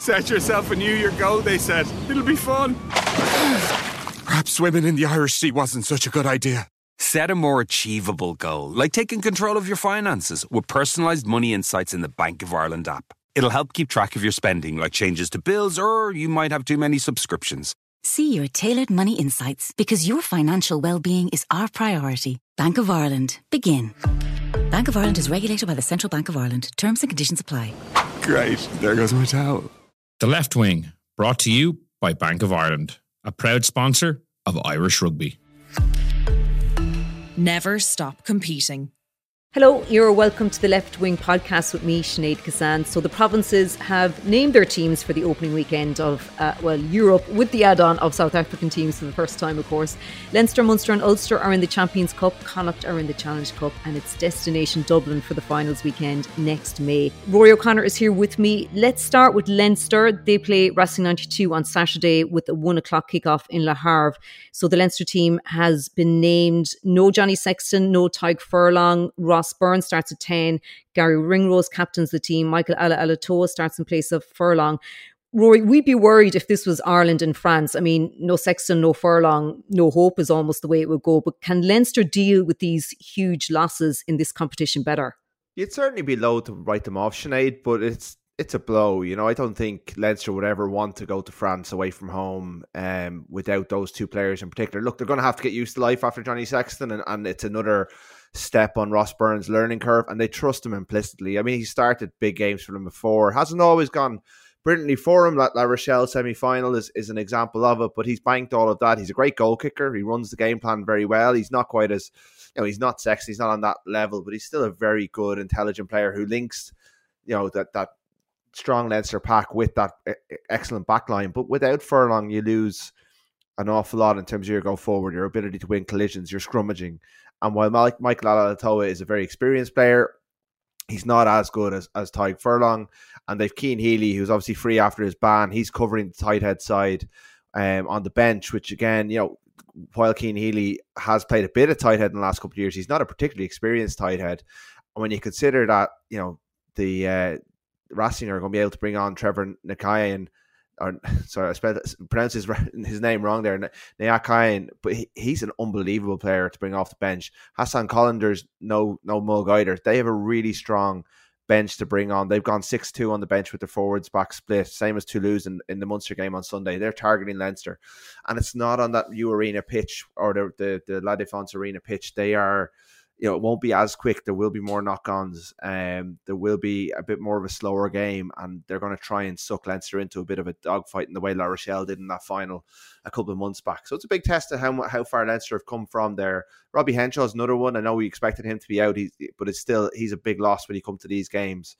Set yourself a New Year goal, they said. It'll be fun. Perhaps swimming in the Irish Sea wasn't such a good idea. Set a more achievable goal, like taking control of your finances with personalised money insights in the Bank of Ireland app. It'll help keep track of your spending, like changes to bills, or you might have too many subscriptions. See your tailored money insights because your financial well-being is our priority. Bank of Ireland. Begin. Bank of Ireland is regulated by the Central Bank of Ireland. Terms and conditions apply. Great. There goes my towel. The Left Wing, brought to you by Bank of Ireland, a proud sponsor of Irish Rugby. Never stop competing. Hello, you're welcome to the Left Wing podcast with me, Sinead Kissane. So, the provinces have named their teams for the opening weekend of, uh, well, Europe with the add on of South African teams for the first time, of course. Leinster, Munster, and Ulster are in the Champions Cup, Connacht are in the Challenge Cup, and it's destination Dublin for the finals weekend next May. Rory O'Connor is here with me. Let's start with Leinster. They play Racing 92 on Saturday with a one o'clock kickoff in Le Havre. So, the Leinster team has been named no Johnny Sexton, no Tadhg Furlong, Ross starts at 10. Gary Ringrose captains the team. Michael Ala'alatoa starts in place of Furlong. Rory, we'd be worried if this was Ireland and France. I mean, no Sexton, no Furlong, no hope is almost the way it would go. But can Leinster deal with these huge losses in this competition better? You'd certainly be low to write them off, Sinead, but it's it's a blow. You know, I don't think Leinster would ever want to go to France away from home um, without those two players in particular. Look, they're going to have to get used to life after Johnny Sexton, and, and it's another step on Ross Byrne's learning curve, and they trust him implicitly. I mean, he started big games for them before, hasn't always gone brilliantly for him. That La Rochelle semi final is, is an example of it, but he's banked all of that. He's a great goal kicker. He runs the game plan very well. He's not quite as, you know, he's not sexy, he's not on that level, but he's still a very good, intelligent player who links, you know, that, that strong Leinster pack with that excellent backline. But without Furlong, you lose an awful lot in terms of your go forward, your ability to win collisions, your scrummaging. And while Mike, Michael Ala'alatoa is a very experienced player, he's not as good as, as Tadhg Furlong. And they've Cian Healy, who's obviously free after his ban. He's covering the tight head side um, on the bench, which again, you know, while Cian Healy has played a bit of tight head in the last couple of years, he's not a particularly experienced tight head. And when you consider that, you know, the uh, Racing are going to be able to bring on Trevor Nakayan or sorry, I spelled pronounced his his name wrong there, Nyakane, but he, he's an unbelievable player to bring off the bench. Hassane Kolingar's no no mug either. They have a really strong bench to bring on. They've gone six two on the bench with the forwards back split, same as Toulouse in, in the Munster game on Sunday. They're targeting Leinster, and it's not on that U Arena pitch or the the, the La Défense Arena pitch. They are you know, it won't be as quick. There will be more knock-ons. Um, there will be a bit more of a slower game, and they're going to try and suck Leinster into a bit of a dogfight in the way La Rochelle did in that final a couple of months back. So it's a big test of how how far Leinster have come from there. Robbie Henshaw is another one. I know we expected him to be out, he's, but it's still he's a big loss when you come to these games.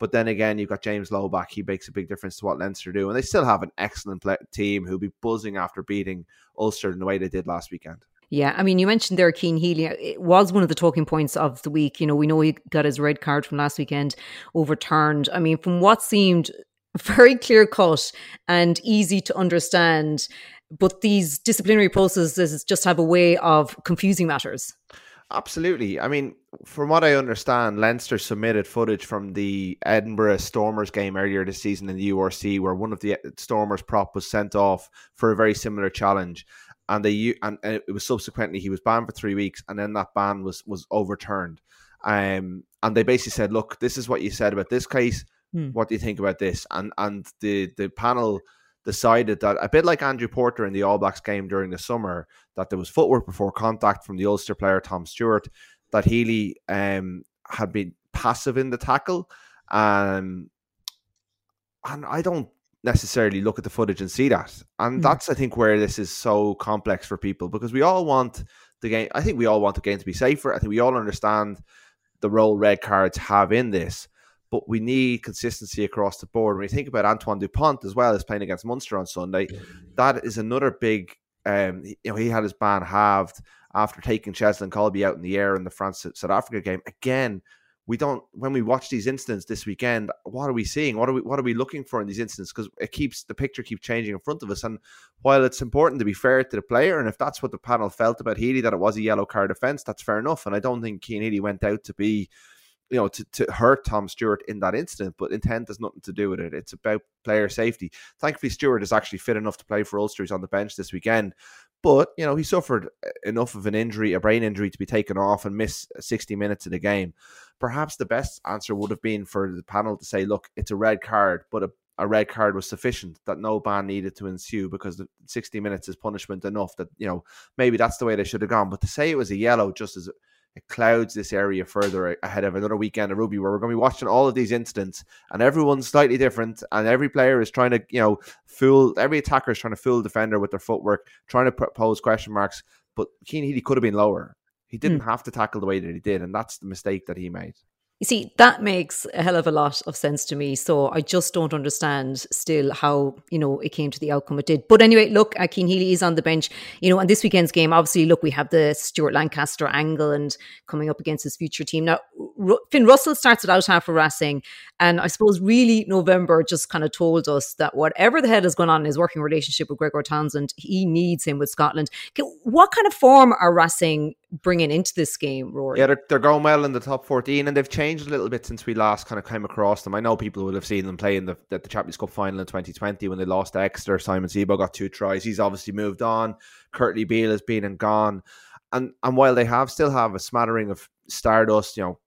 But then again, you've got James Lowe back. He makes a big difference to what Leinster do, and they still have an excellent play- team who'll be buzzing after beating Ulster in the way they did last weekend. Yeah, I mean, you mentioned there Cian Healy. It was one of the talking points of the week. You know, we know he got his red card from last weekend overturned. I mean, from what seemed very clear cut and easy to understand, but these disciplinary processes just have a way of confusing matters. Absolutely. I mean, from what I understand, Leinster submitted footage from the Edinburgh Stormers game earlier this season in the URC, where one of the Stormers prop was sent off for a very similar challenge and they and, and it was subsequently he was banned for three weeks, and then that ban was was overturned. Um, and they basically said, "Look, this is what you said about this case. Hmm. What do you think about this?" And and the the panel decided that a bit like Andrew Porter in the All Blacks game during the summer, that there was footwork before contact from the Ulster player Tom Stewart, that Healy um, had been passive in the tackle. Um, and I don't necessarily look at the footage and see that. And mm. that's I think where this is so complex for people because we all want the game I think we all want the game to be safer. I think we all understand the role red cards have in this. But we need consistency across the board. When you think about Antoine Dupont as well as playing against Munster on Sunday, that is another big um, you know, he had his ban halved after taking Cheslin Kolbe out in the air in the France South Africa game. Again, we don't when we watch these incidents this weekend what are we seeing what are we what are we looking for in these incidents because it keeps the picture keeps changing in front of us and while it's important to be fair to the player and if that's what the panel felt about Healy that it was a yellow card offence that's fair enough and I don't think Cian Healy went out to be you know, to, to hurt Tom Stewart in that incident, but intent has nothing to do with it. It's about player safety. Thankfully, Stewart is actually fit enough to play for Ulster. He's on the bench this weekend. But, you know, he suffered uh, enough of an injury, a brain injury, to be taken off and miss 60 minutes of the game. Perhaps the best answer would have been for the panel to say, look, it's a red card, but a, a red card was sufficient, that no ban needed to ensue because the 60 minutes is punishment enough that, you know, maybe that's the way they should have gone. But to say it was a yellow just as it clouds this area further ahead of another weekend of rugby where we're going to be watching all of these incidents and everyone's slightly different and every player is trying to you know fool every attacker is trying to fool defender with their footwork trying to pose question marks but Cian Healy could have been lower he didn't mm. have to tackle the way that he did and that's the mistake that he made you see, that makes a hell of a lot of sense to me. So I just don't understand still how, you know, it came to the outcome it did. But anyway, look, Cian Healy is on the bench. You know, on this weekend's game, obviously, look, we have the Stuart Lancaster angle and coming up against his future team. Now, Finn Russell starts it out half Racing. And I suppose really November just kind of told us that whatever the hell has gone on in his working relationship with Gregor Townsend, he needs him with Scotland. What kind of form are Racing bringing into this game, Rory? Yeah, they're, they're going well in the top 14 and they've changed a little bit since we last kind of came across them. I know people will have seen them play in the, the, the Champions Cup final in 2020 when they lost to Exeter. Simon Zebo got two tries. He's obviously moved on. Kurtley Beale has been and gone. And and while they have still have a smattering of stardust, you know,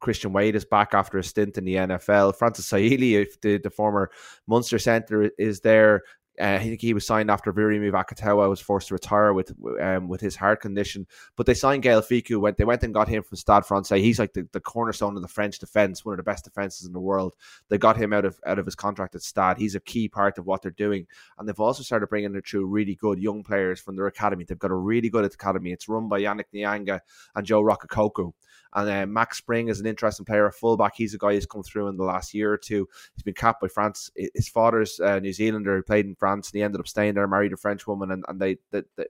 Christian Wade is back after a stint in the NFL. Francis Saili, the, the former Munster centre, is there. Uh, I think he was signed after Virimi Vakatawa was forced to retire with um, with his heart condition. But they signed Gaël Fickou. Went they went and got him from Stade Francais. He's like the, the cornerstone of the French defense, one of the best defenses in the world. They got him out of out of his contract at Stade. He's a key part of what they're doing. And they've also started bringing in through really good young players from their academy. They've got a really good academy. It's run by Yannick Nyanga and Joe Rokocoko. And uh, Max Spring is an interesting player, a fullback. He's a guy who's come through in the last year or two. He's been capped by France. His father's uh, New Zealander. He played in France and he ended up staying there, married a French woman, and, and they, they, they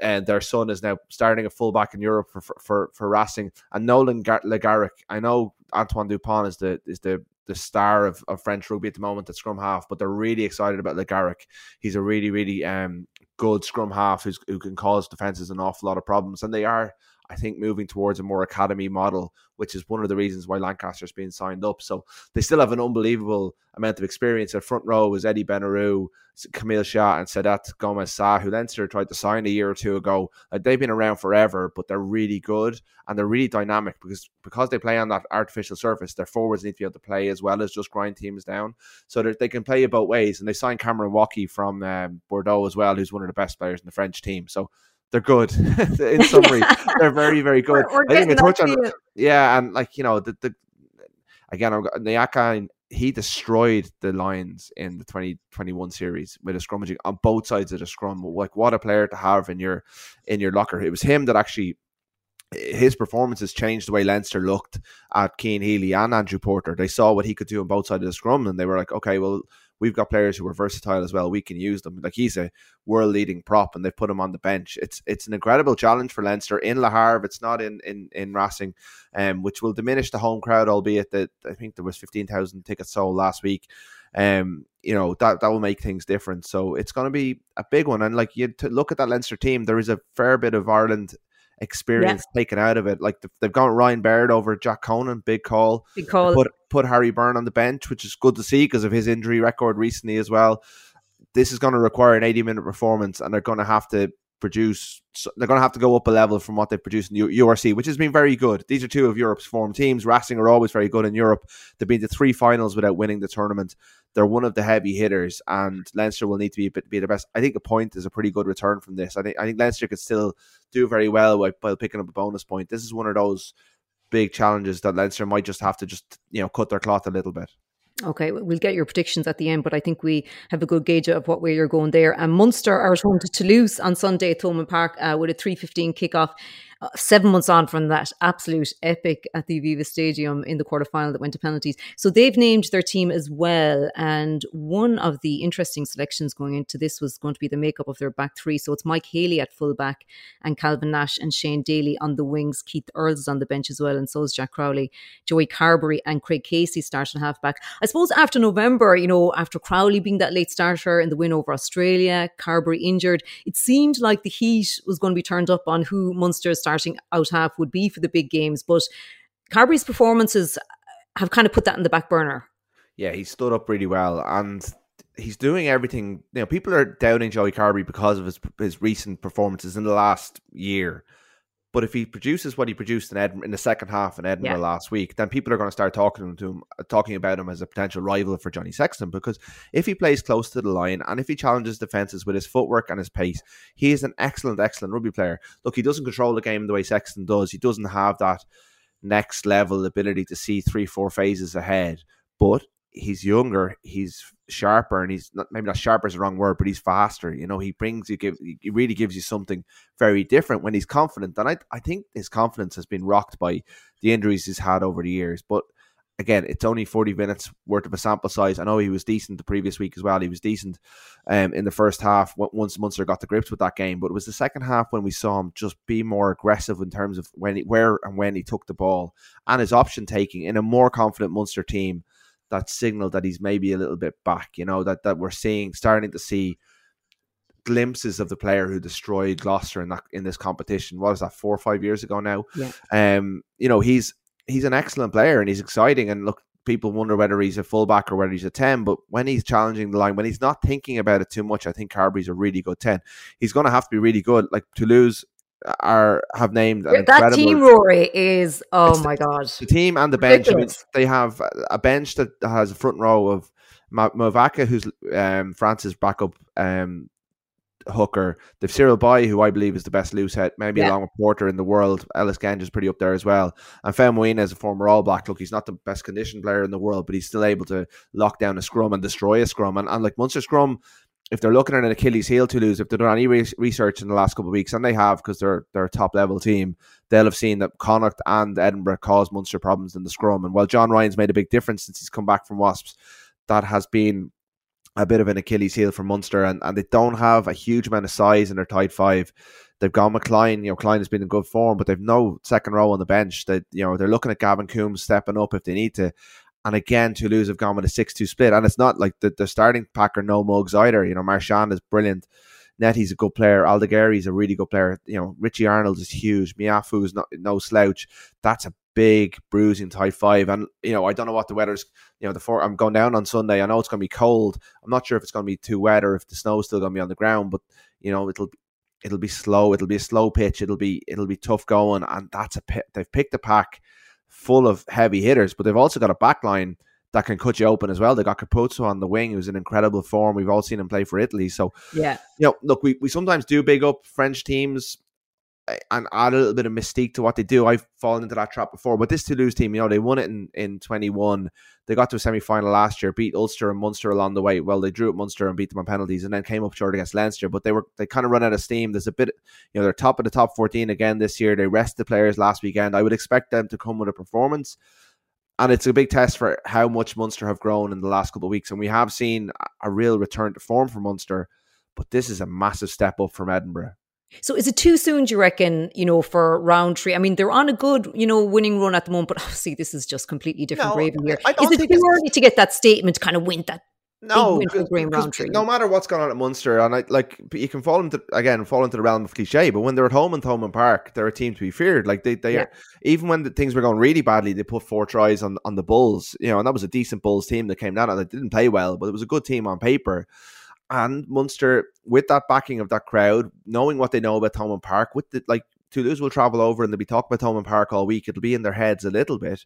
and their son is now starting a fullback in Europe for for for Racing. And Nolan Garrec. I know Antoine Dupont is the is the the star of, of French rugby at the moment at scrum half, but they're really excited about Le Garrec. He's a really, really um, good scrum half who can cause defenses an awful lot of problems, and they are I think moving towards a more academy model, which is one of the reasons why Lancaster's been signed up. So they still have an unbelievable amount of experience. Their front row was Eddy Ben Arous, Camille Chat, and Cedate Gomes Sa, who Leinster tried to sign a year or two ago. They've been around forever, but they're really good and they're really dynamic because because they play on that artificial surface. Their forwards need to be able to play as well as just grind teams down, so they can play both ways. And they signed Cameron Woki from um, Bordeaux as well, who's one of the best players in the French team. So they're good. in summary, they're very, very good. We're, we're I think touch on, yeah, and like you know, the, the again, Nyakane he destroyed the Lions in the 2021 series with a scrummaging on both sides of the scrum. Like what a player to have in your in your locker. It was him that actually his performances changed the way Leinster looked at Cian Healy and Andrew Porter. They saw what he could do on both sides of the scrum, and they were like, okay, well, we've got players who are versatile as well. We can use them. Like he's a world leading prop, and they've put him on the bench. It's it's an incredible challenge for Leinster in Le Havre. It's not in in in Racing, um, which will diminish the home crowd. Albeit that I think there was fifteen thousand tickets sold last week. Um, you know that that will make things different. So it's going to be a big one. And like you look at that Leinster team, there is a fair bit of Ireland experience yeah. taken out of it. Like they've gone Ryan Baird over Jack Conan, big call. Big call. Put put Harry Byrne on the bench, which is good to see because of his injury record recently as well. This is going to require an 80 minute performance, and they're going to have to produce. They're going to have to go up a level from what they produced in the URC, which has been very good. These are two of Europe's form teams. Racing are always very good in Europe. They've been to three finals without winning the tournament. They're one of the heavy hitters, and Leinster will need to be be the best. I think a point is a pretty good return from this. I think I think Leinster could still do very well by, by picking up a bonus point. This is one of those big challenges that Leinster might just have to just you know cut their cloth a little bit. Okay, we'll get your predictions at the end, but I think we have a good gauge of what way you're going there. And Munster are at home to Toulouse on Sunday at Thomond Park uh, with a 3.15 kickoff. Seven months on from that absolute epic at the Aviva Stadium in the quarterfinal that went to penalties. So they've named their team as well. And one of the interesting selections going into this was going to be the makeup of their back three. So it's Mike Haley at fullback and Calvin Nash and Shane Daly on the wings. Keith Earls is on the bench as well. And so is Jack Crowley, Joey Carbery and Craig Casey start starting halfback. I suppose after November, you know, after Crowley being that late starter in the win over Australia, Carberry injured, it seemed like the heat was going to be turned up on who Munster's starting out half would be for the big games. But Carbery's performances have kind of put that in the back burner. Yeah, he stood up really well, and he's doing everything. You know, people are doubting Joey Carbery because of his his recent performances in the last year. But if he produces what he produced in Edinburgh in the second half in Edinburgh Yeah. last week, then people are going to start talking to him, uh, talking about him as a potential rival for Johnny Sexton. Because if he plays close to the line and if he challenges defenses with his footwork and his pace, he is an excellent, excellent rugby player. Look, he doesn't control the game the way Sexton does. He doesn't have that next level ability to see three, four phases ahead. But he's younger, he's sharper, and he's not maybe not sharper is the wrong word, but he's faster. You know, he brings you give he really gives you something very different when he's confident. And I I think his confidence has been rocked by the injuries he's had over the years. But again, it's only 40 minutes worth of a sample size. I know he was decent the previous week as well. He was decent um, in the first half once Munster got the grips with that game. But it was the second half when we saw him just be more aggressive in terms of when he, where and when he took the ball and his option taking in a more confident Munster team that signal that he's maybe a little bit back, you know, that, that we're seeing, starting to see glimpses of the player who destroyed Gloucester in that in this competition. What was that, four or five years ago now? Yeah. Um, you know, he's he's an excellent player and he's exciting. And look, people wonder whether he's a fullback or whether he's a 10, but when he's challenging the line, when he's not thinking about it too much, I think Carbery's a really good 10. He's going to have to be really good. Like Toulouse are have named an that team, Rory, is oh my god. the team and the bench. I mean, they have a bench that has a front row of Mauvaka, who's um, France's backup um, hooker. They've Cyril Baille, who I believe is the best loose head, maybe Yeah. along with Porter in the world. Ellis Genge is pretty up there as well. And Faumuina is a former All Black. Look, he's not the best conditioned player in the world, but he's still able to lock down a scrum and destroy a scrum. And, and like Munster scrum, if they're looking at an Achilles heel to lose, if they've done any re- research in the last couple of weeks, and they have because they're they're a top level team, they'll have seen that Connacht and Edinburgh caused Munster problems in the scrum. And while John Ryan's made a big difference since he's come back from Wasps, that has been a bit of an Achilles heel for Munster, and, and they don't have a huge amount of size in their tight five. They've gone with Kleyn. You know, Kleyn has been in good form, but they've no second row on the bench. They, you know, they're looking at Gavin Coombs stepping up if they need to. And again, Toulouse have gone with a six-two split, and it's not like the, the starting pack are no mugs either. You know, Marchand is brilliant. Neti's a good player. Aldegheri's a really good player. You know, Richie Arnold is huge. Meafou is not no slouch. That's a big bruising tight five. And you know, I don't know what the weather's. You know, the four. I'm going down on Sunday. I know it's going to be cold. I'm not sure if it's going to be too wet or if the snow's still going to be on the ground. But you know, it'll it'll be slow. It'll be a slow pitch. It'll be it'll be tough going. And that's a. They've picked a pack full of heavy hitters, but they've also got a back line that can cut you open as well. They got Capuozzo on the wing, who's in incredible form. We've all seen him play for Italy. So Yeah. you know, look, we, we sometimes do big up French teams and add a little bit of mystique to what they do. I've fallen into that trap before, but this Toulouse team, you know, they won it in, in 21. They got to a semi final last year, beat Ulster and Munster along the way. Well, they drew at Munster and beat them on penalties and then came up short against Leinster, but they were they kind of run out of steam. There's a bit, you know, they're top of the top 14 again this year. They rested the players last weekend. I would expect them to come with a performance. And it's a big test for how much Munster have grown in the last couple of weeks. And we have seen a real return to form for Munster, but this is a massive step up from Edinburgh. So is it too soon, do you reckon, you know, for Rowntree? I mean, they're on a good, you know, winning run at the moment, but obviously this is just completely different No, gravy here. I don't Is it too early to get that statement to kind of win that? No, win for because- Graham because Rowntree. no matter what's going on at Munster, and I like you can fall into again fall into the realm of cliche, but when they're at home in Thomond Park, they're a team to be feared. Like they, they Yeah. are even when the things were going really badly, they put four tries on on the Bulls, you know, and that was a decent Bulls team that came down and they didn't play well, but it was a good team on paper. And Munster, with that backing of that crowd, knowing what they know about Thomond Park, with the like Toulouse will travel over and they'll be talking about Thomond Park all week. It'll be in their heads a little bit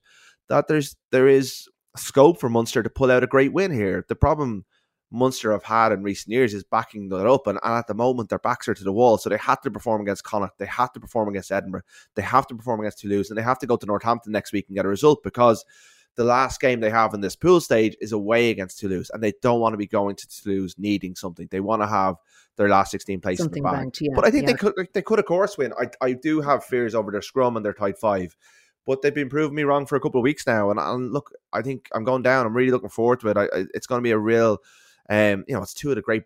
that there's there is scope for Munster to pull out a great win here. The problem Munster have had in recent years is backing that up, and, and at the moment their backs are to the wall, so they had to perform against Connacht, they have to perform against Edinburgh, they have to perform against Toulouse, and they have to go to Northampton next week and get a result because the last game they have in this pool stage is away against Toulouse, and they don't want to be going to Toulouse needing something. They want to have their last sixteen place Something in the banked, yeah, but I think yeah. they could they could of course win. I I do have fears over their scrum and their tight five but they've been proving me wrong for a couple of weeks now. And, and look, I think I'm going down. I'm really looking forward to it. I, I, it's going to be a real, um, you know, it's two of the great,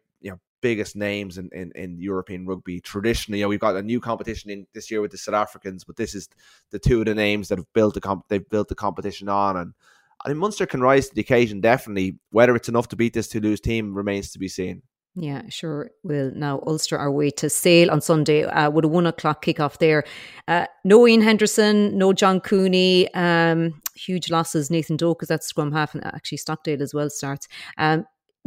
biggest names in, in, in European rugby. Traditionally, you know, we've got a new competition in this year with the South Africans, but this is the two of the names that have built the comp- they've built the competition on. And I mean, Munster can rise to the occasion definitely. Whether it's enough to beat this Toulouse team remains to be seen. Yeah, sure will. Now, Ulster are way to Sale on Sunday uh, with a one o'clock kickoff there. Uh, no Ian Henderson, no John Cooney. Um, huge losses. Nathan Doak is at scrum half, and actually Stockdale as well starts. Um,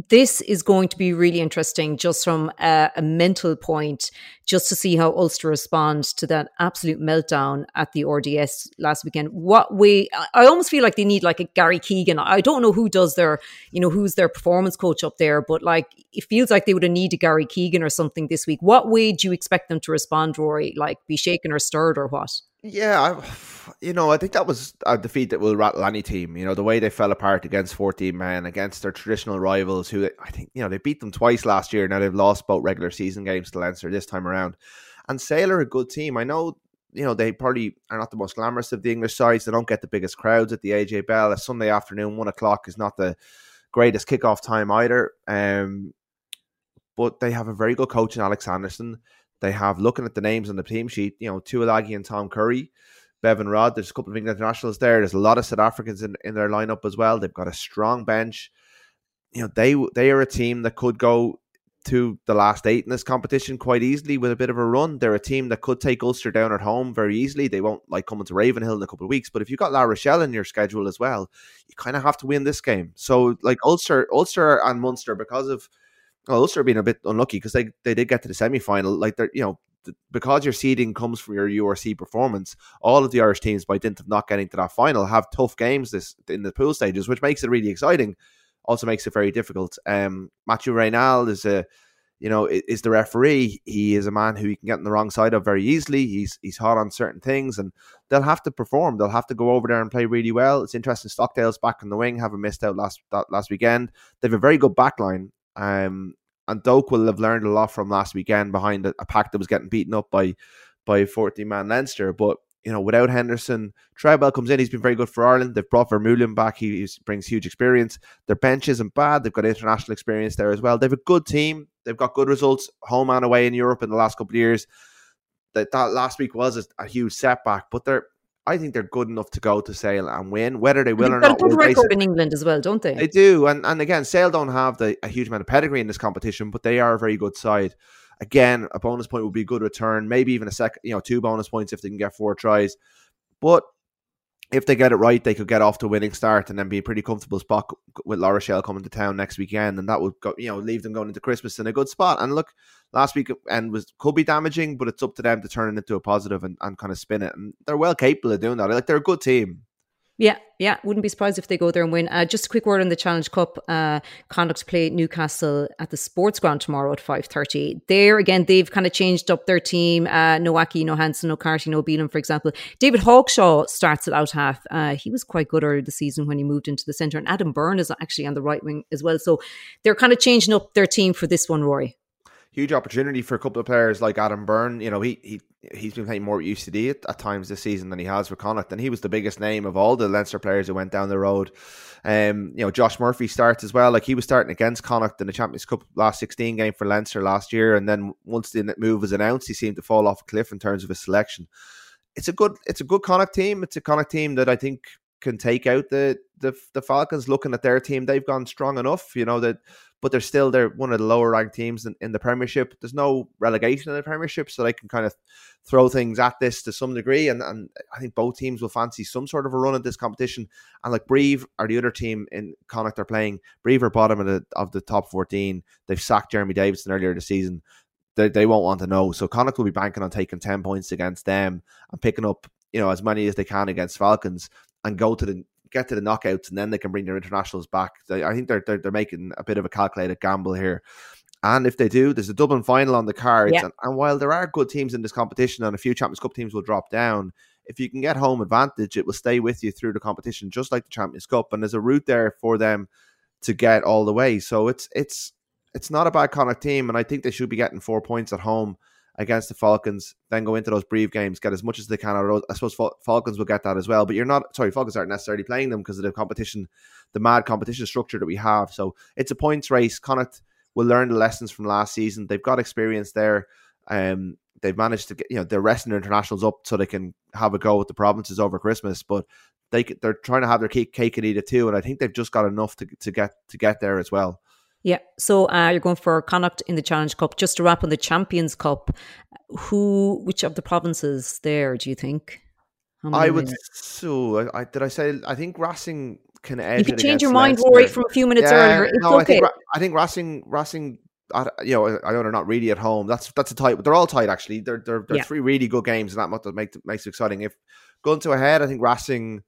this is going to be really interesting just from a, a, mental point, just to see how Ulster respond to that absolute meltdown at the RDS last weekend. What way, I almost feel like they need like a Gary Keegan. I don't know who does their, you know, who's their performance coach up there, but like it feels like they would have needed Gary Keegan or something this week. What way do you expect them to respond, Rory? Like be shaken or stirred or what? Yeah, I, you know, I think that was a defeat that will rattle any team. You know, the way they fell apart against 14 men, against their traditional rivals, who I think, you know, they beat them twice last year. Now they've lost both regular season games to Leinster this time around. And Sale are a good team. I know, you know, they probably are not the most glamorous of the English sides. They don't get the biggest crowds at the AJ Bell. A Sunday afternoon, one o'clock is not the greatest kickoff time either. Um, but they have a very good coach in Alex Sanderson. They have looking at the names on the team sheet, you know, Tuilagi and Tom Curry, Bevan Rodd. There's a couple of England internationals there. There's a lot of South Africans in, in their lineup as well. They've got a strong bench. You know, they they are a team that could go to the last eight in this competition quite easily with a bit of a run. They're a team that could take Ulster down at home very easily. They won't like coming to Ravenhill in a couple of weeks, but if you've got La Rochelle in your schedule as well, you kind of have to win this game. So like Ulster, Ulster and Munster because of well, Ulster being a bit unlucky because they, they did get to the semi final. Like they're you know because your seeding comes from your URC performance, all of the Irish teams, by dint of not getting to that final, have tough games this in the pool stages, which makes it really exciting. Also makes it very difficult. Um, Mathieu Raynal is a, you know, is the referee. He is a man who you can get on the wrong side of very easily. He's he's hot on certain things, and they'll have to perform. They'll have to go over there and play really well. It's interesting. Stockdale's back in the wing, having missed out last that, last weekend. They have a very good backline. Um, and Doak will have learned a lot from last weekend behind a, a pack that was getting beaten up by by 14 man Leinster. But you know, without Henderson, Treadwell comes in. He's been very good for Ireland. They've brought Vermeulen back. He brings huge experience. Their bench isn't bad. They've got international experience there as well. They've a good team. They've got good results home and away in Europe in the last couple of years. That that last week was a, a huge setback, but they're I think they're good enough to go to Sale and win. Whether they will They've or not, a good record in England as well, don't they? They do, and and again, Sale don't have the, a huge amount of pedigree in this competition, but they are a very good side. Again, a bonus point would be a good return, maybe even a second, you know, two bonus points if they can get four tries. But if they get it right, they could get off to a winning start and then be a pretty comfortable spot with La Rochelle coming to town next weekend, and that would go, you know, leave them going into Christmas in a good spot. And look, last week and was could be damaging, but it's up to them to turn it into a positive and, and kind of spin it. And they're well capable of doing that. Like they're a good team. Yeah, yeah, wouldn't be surprised if they go there and win. Uh, just a quick word on the Challenge Cup. Uh, play Newcastle at the Sports Ground tomorrow at five thirty. There again, they've kind of changed up their team. Uh, no Aki, no Hansen, no Carty, no Bealham, for example. David Hawkshaw starts at out half. Uh, he was quite good earlier the season when he moved into the centre, and Adam Byrne is actually on the right wing as well. So they're kind of changing up their team for this one, Rory huge opportunity for a couple of players like Adam Byrne. You know, he he he's been playing more with UCD at, at times this season than he has for Connacht, and he was the biggest name of all the Leinster players who went down the road. Um, you know, Josh Murphy starts as well. Like he was starting against Connacht in the Champions Cup last sixteen game for Leinster last year, and then once the move was announced, he seemed to fall off a cliff in terms of his selection. It's a good, it's a good Connacht team. It's a Connacht team that I think can take out the the the Falcons. Looking at their team, they've gone strong enough. You know that but they're still they're one of the lower ranked teams in, in the Premiership. There's no relegation in the Premiership, so they can kind of throw things at this to some degree. And, and I think both teams will fancy some sort of a run at this competition. And like Brive are the other team in Connacht they're playing. Brive are bottom of the of the top 14. They've sacked Jeremy Davidson earlier this season. They, they won't want to know. So Connacht will be banking on taking 10 points against them and picking up, you know, as many as they can against Falcons and go to the get to the knockouts and then they can bring their internationals back. They, I think they're, they're, they're making a bit of a calculated gamble here. And if they do, there's a Dublin final on the cards. Yeah. And, and, while there are good teams in this competition and a few Champions Cup teams will drop down, if you can get home advantage, it will stay with you through the competition, just like the Champions Cup. And there's a route there for them to get all the way. So it's it's it's not a bad Connacht team, and I think they should be getting four points at home against the Falcons, then go into those Brive games, get as much as they can out of those. I suppose Falcons will get that as well, but you're not, sorry, Falcons aren't necessarily playing them because of the competition, the mad competition structure that we have. So it's a points race. Connacht will learn the lessons from last season. They've got experience there. Um, they've managed to get, you know, they're resting their internationals up so they can have a go with the provinces over Christmas, but they, they're trying to have their cake, cake and eat it too. And I think they've just got enough to, to get, to get there as well. Yeah. So uh, you're going for Connacht in the Challenge Cup. Just to wrap on the Champions Cup, who, which of the provinces there do you think? I would. So, I, did I say? I think Racing can edge. You could change your mind, Rory, from a few minutes yeah, earlier. It's no, okay. I think, I think Racing, Racing. You know, I know they're not really at home. That's that's a tight. But they're all tight actually. They're they're, they're yeah. three really good games, and that what makes makes it exciting. If going to a head, I think Racing,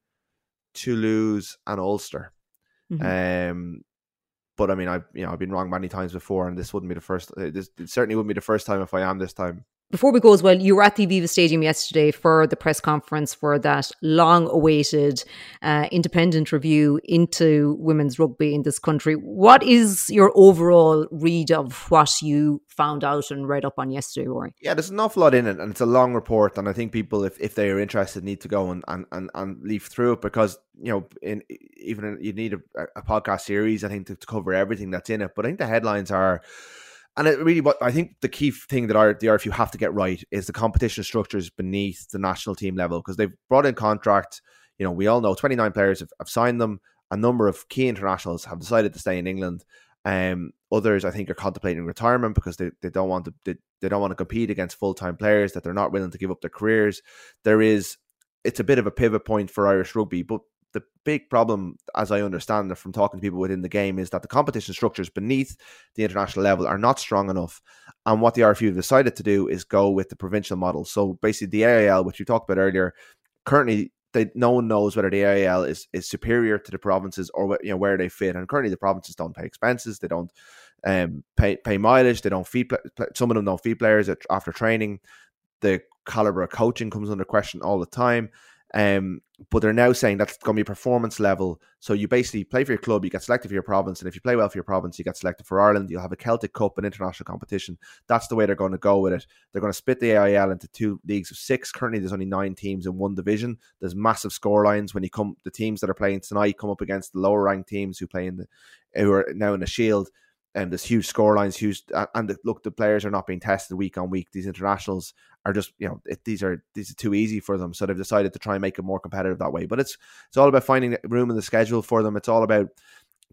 Toulouse, and Ulster. Mm-hmm. Um, but I mean, I've you know I've been wrong many times before, and this wouldn't be the first. Uh, this certainly wouldn't be the first time if I am this time. Before we go as well, you were at the Aviva Stadium yesterday for the press conference for that long awaited uh, independent review into women's rugby in this country. What is your overall read of what you found out and read up on yesterday, Rory? Yeah, there's an awful lot in it, and it's a long report. And I think people, if, if they are interested, need to go and, and, and, and leaf through it because, you know, in even in, you need a, a podcast series, I think, to, to cover everything that's in it. But I think the headlines are and it really, what I think the key thing that the RFU have to get right is the competition structures beneath the national team level because they've brought in contract. You know, we all know 29 players have, have signed them. A number of key internationals have decided to stay in England. Um, others, I think, are contemplating retirement because they, they don't want to they, they don't want to compete against full time players that they're not willing to give up their careers. There is it's a bit of a pivot point for Irish rugby, but the big problem, as I understand it from talking to people within the game, is that the competition structures beneath the international level are not strong enough. And what the RFU decided to do is go with the provincial model. So basically, the AIL, which we talked about earlier, currently they, no one knows whether the AIL is, is superior to the provinces or you know where they fit. And currently, the provinces don't pay expenses. They don't um, pay pay mileage. They don't feed. Some of them don't feed players after training. The caliber of coaching comes under question all the time. Um, but they're now saying that's going to be performance level. So you basically play for your club, you get selected for your province, and if you play well for your province, you get selected for Ireland. You'll have a Celtic Cup and international competition. That's the way they're going to go with it. They're going to split the AIL into two leagues of six. Currently, there's only nine teams in one division. There's massive score lines when you come. The teams that are playing tonight come up against the lower ranked teams who play in the who are now in the Shield and there's huge scorelines, huge, and the, look, the players are not being tested week on week. These internationals are just, you know, it, these are these are too easy for them, so they've decided to try and make it more competitive that way. But it's it's all about finding room in the schedule for them. It's all about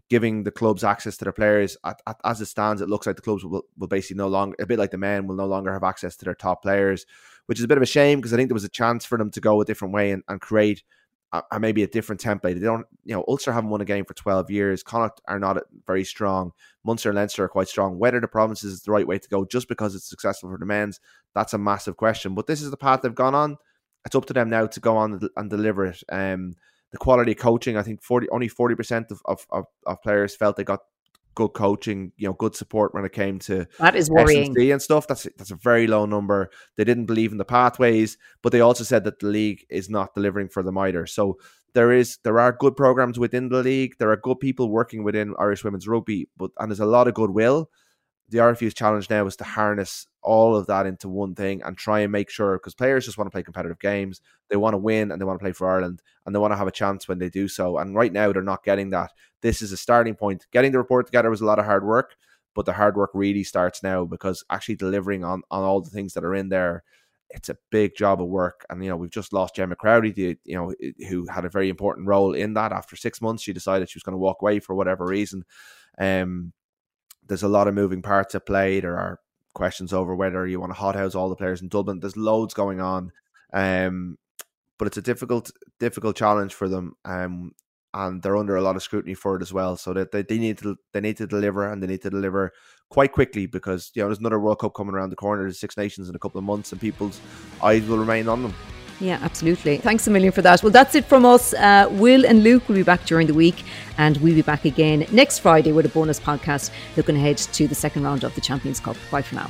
giving the clubs access to their players. At, at, as it stands, it looks like the clubs will, will basically no longer, a bit like the men, will no longer have access to their top players, which is a bit of a shame because I think there was a chance for them to go a different way and, and create a, maybe a different template. They don't, you know, Ulster haven't won a game for 12 years. Connacht are not uh, very strong. Munster and Leinster are quite strong. Whether the provinces is the right way to go just because it's successful for the men's, that's a massive question. But this is the path they've gone on. It's up to them now to go on and deliver it. Um, the quality of coaching, I think 40, only 40% of, of, of, of players felt they got good coaching, you know, good support when it came to that is worrying S&C and stuff. That's that's a very low number. They didn't believe in the pathways, but they also said that the league is not delivering for them either. So there is there are good programs within the league. There are good people working within Irish women's rugby, but and there's a lot of goodwill the RFU's challenge now is to harness all of that into one thing and try and make sure because players just want to play competitive games. They want to win and they want to play for Ireland and they want to have a chance when they do so. And right now they're not getting that. This is a starting point. Getting the report together was a lot of hard work, but the hard work really starts now because actually delivering on, on all the things that are in there. It's a big job of work, and you know we've just lost Gemma Crowley, you know, who had a very important role in that. After six months, she decided she was going to walk away for whatever reason. Um, there's a lot of moving parts at play. There are questions over whether you want to hothouse all the players in Dublin. There's loads going on, um, but it's a difficult, difficult challenge for them, um, and they're under a lot of scrutiny for it as well. So that they, they need to they need to deliver, and they need to deliver quite quickly because you know there's another World Cup coming around the corner. There's Six Nations in a couple of months, and people's eyes will remain on them. Yeah, absolutely. Thanks a million for that. Well, that's it from us. Uh, Will and Luke will be back during the week, and we'll be back again next Friday with a bonus podcast looking ahead to the second round of the Champions Cup. Bye for now.